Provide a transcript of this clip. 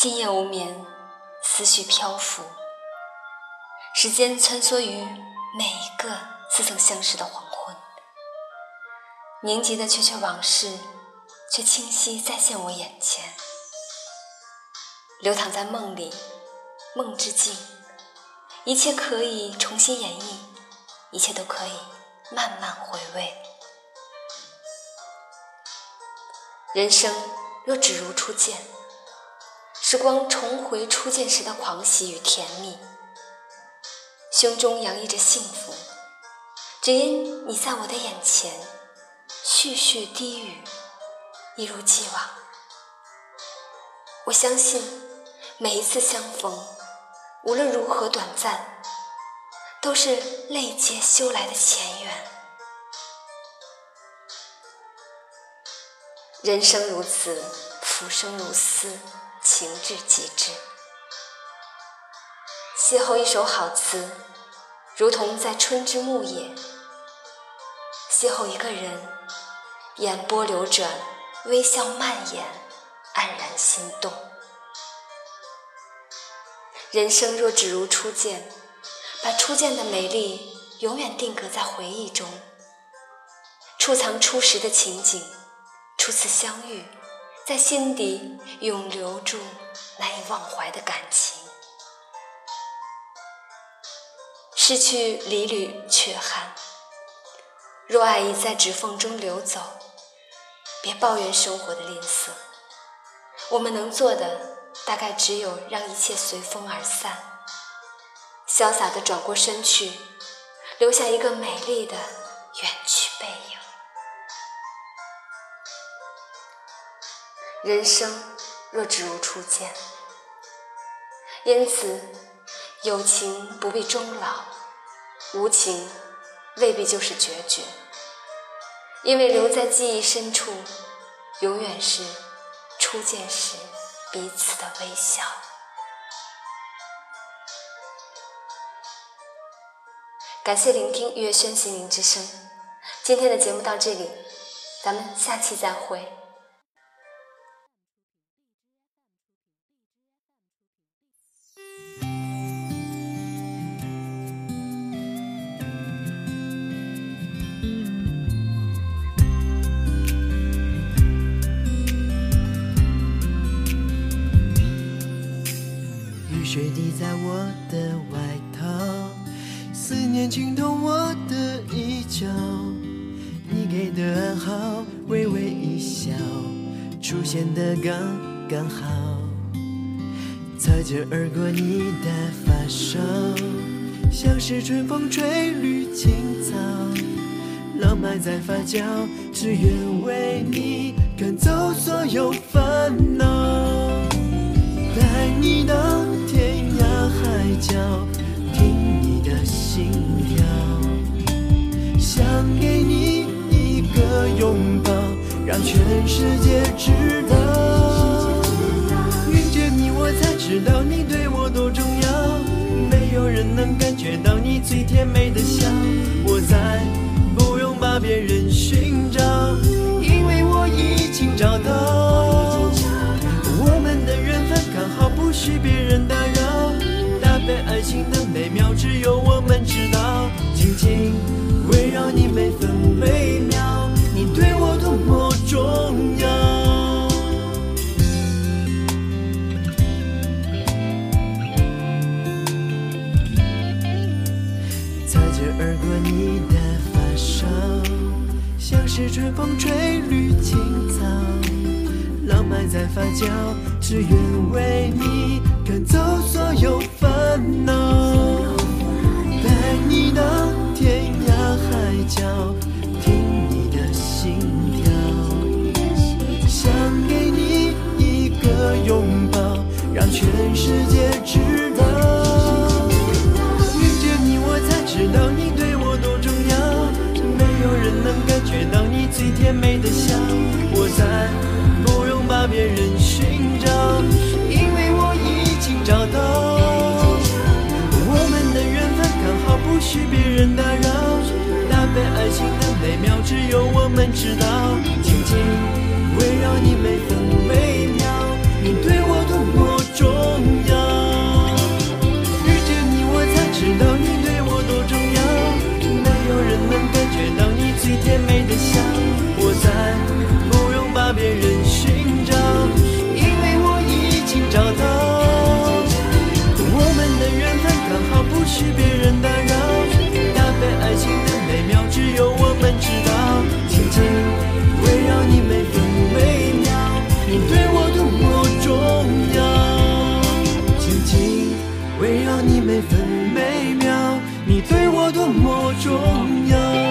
今夜无眠，思绪漂浮，时间穿梭于每一个似曾相识的黄昏，凝结的却却往事，却清晰再现我眼前，流淌在梦里，梦之境，一切可以重新演绎，一切都可以慢慢回味。人生若只如初见。时光重回初见时的狂喜与甜蜜，胸中洋溢着幸福，只因你在我的眼前，絮絮低语，一如既往。我相信每一次相逢，无论如何短暂，都是泪结修来的前缘。人生如此，浮生如斯。情至极致，邂逅一首好词，如同在春之暮野；邂逅一个人，眼波流转，微笑蔓延，黯然心动。人生若只如初见，把初见的美丽永远定格在回忆中，储藏初时的情景，初次相遇。在心底永留住难以忘怀的感情，失去离缕缺憾。若爱已在指缝中流走，别抱怨生活的吝啬。我们能做的，大概只有让一切随风而散，潇洒的转过身去，留下一个美丽的远去人生若只如初见，因此有情不必终老，无情未必就是决绝。因为留在记忆深处，永远是初见时彼此的微笑。感谢聆听月轩心灵之声，今天的节目到这里，咱们下期再会。在我的外套，思念浸透我的衣角。你给的暗号，微微一笑，出现的刚刚好。擦肩而过你的发梢，像是春风吹绿青草。浪漫在发酵，只愿为你赶走所有烦恼，听你的心跳，想给你一个拥抱，让全世界知道。遇见你，我才知道你对我多重要。没有人能感觉到你最甜美的笑，我再不用把别人寻找，因为我已经找到。我们的缘分刚好，不许别人打扰。爱情的美妙，只有我们知道。紧紧围绕你每分每秒，你对我多么重要。擦肩而过你的发梢，像是春风吹绿青还，在发酵，只愿为你赶走所有烦。恼，带你到天涯海角，听你的心跳，想给你一个拥抱，让全世界知道。遇见你，我才知道你对我多重要，没有人能感觉到你最甜美找到我们的缘分，刚好。不许别人打扰，搭配爱情的美妙，只有我们知道。紧紧围绕你每分，围绕你每分每秒你对我多么重要。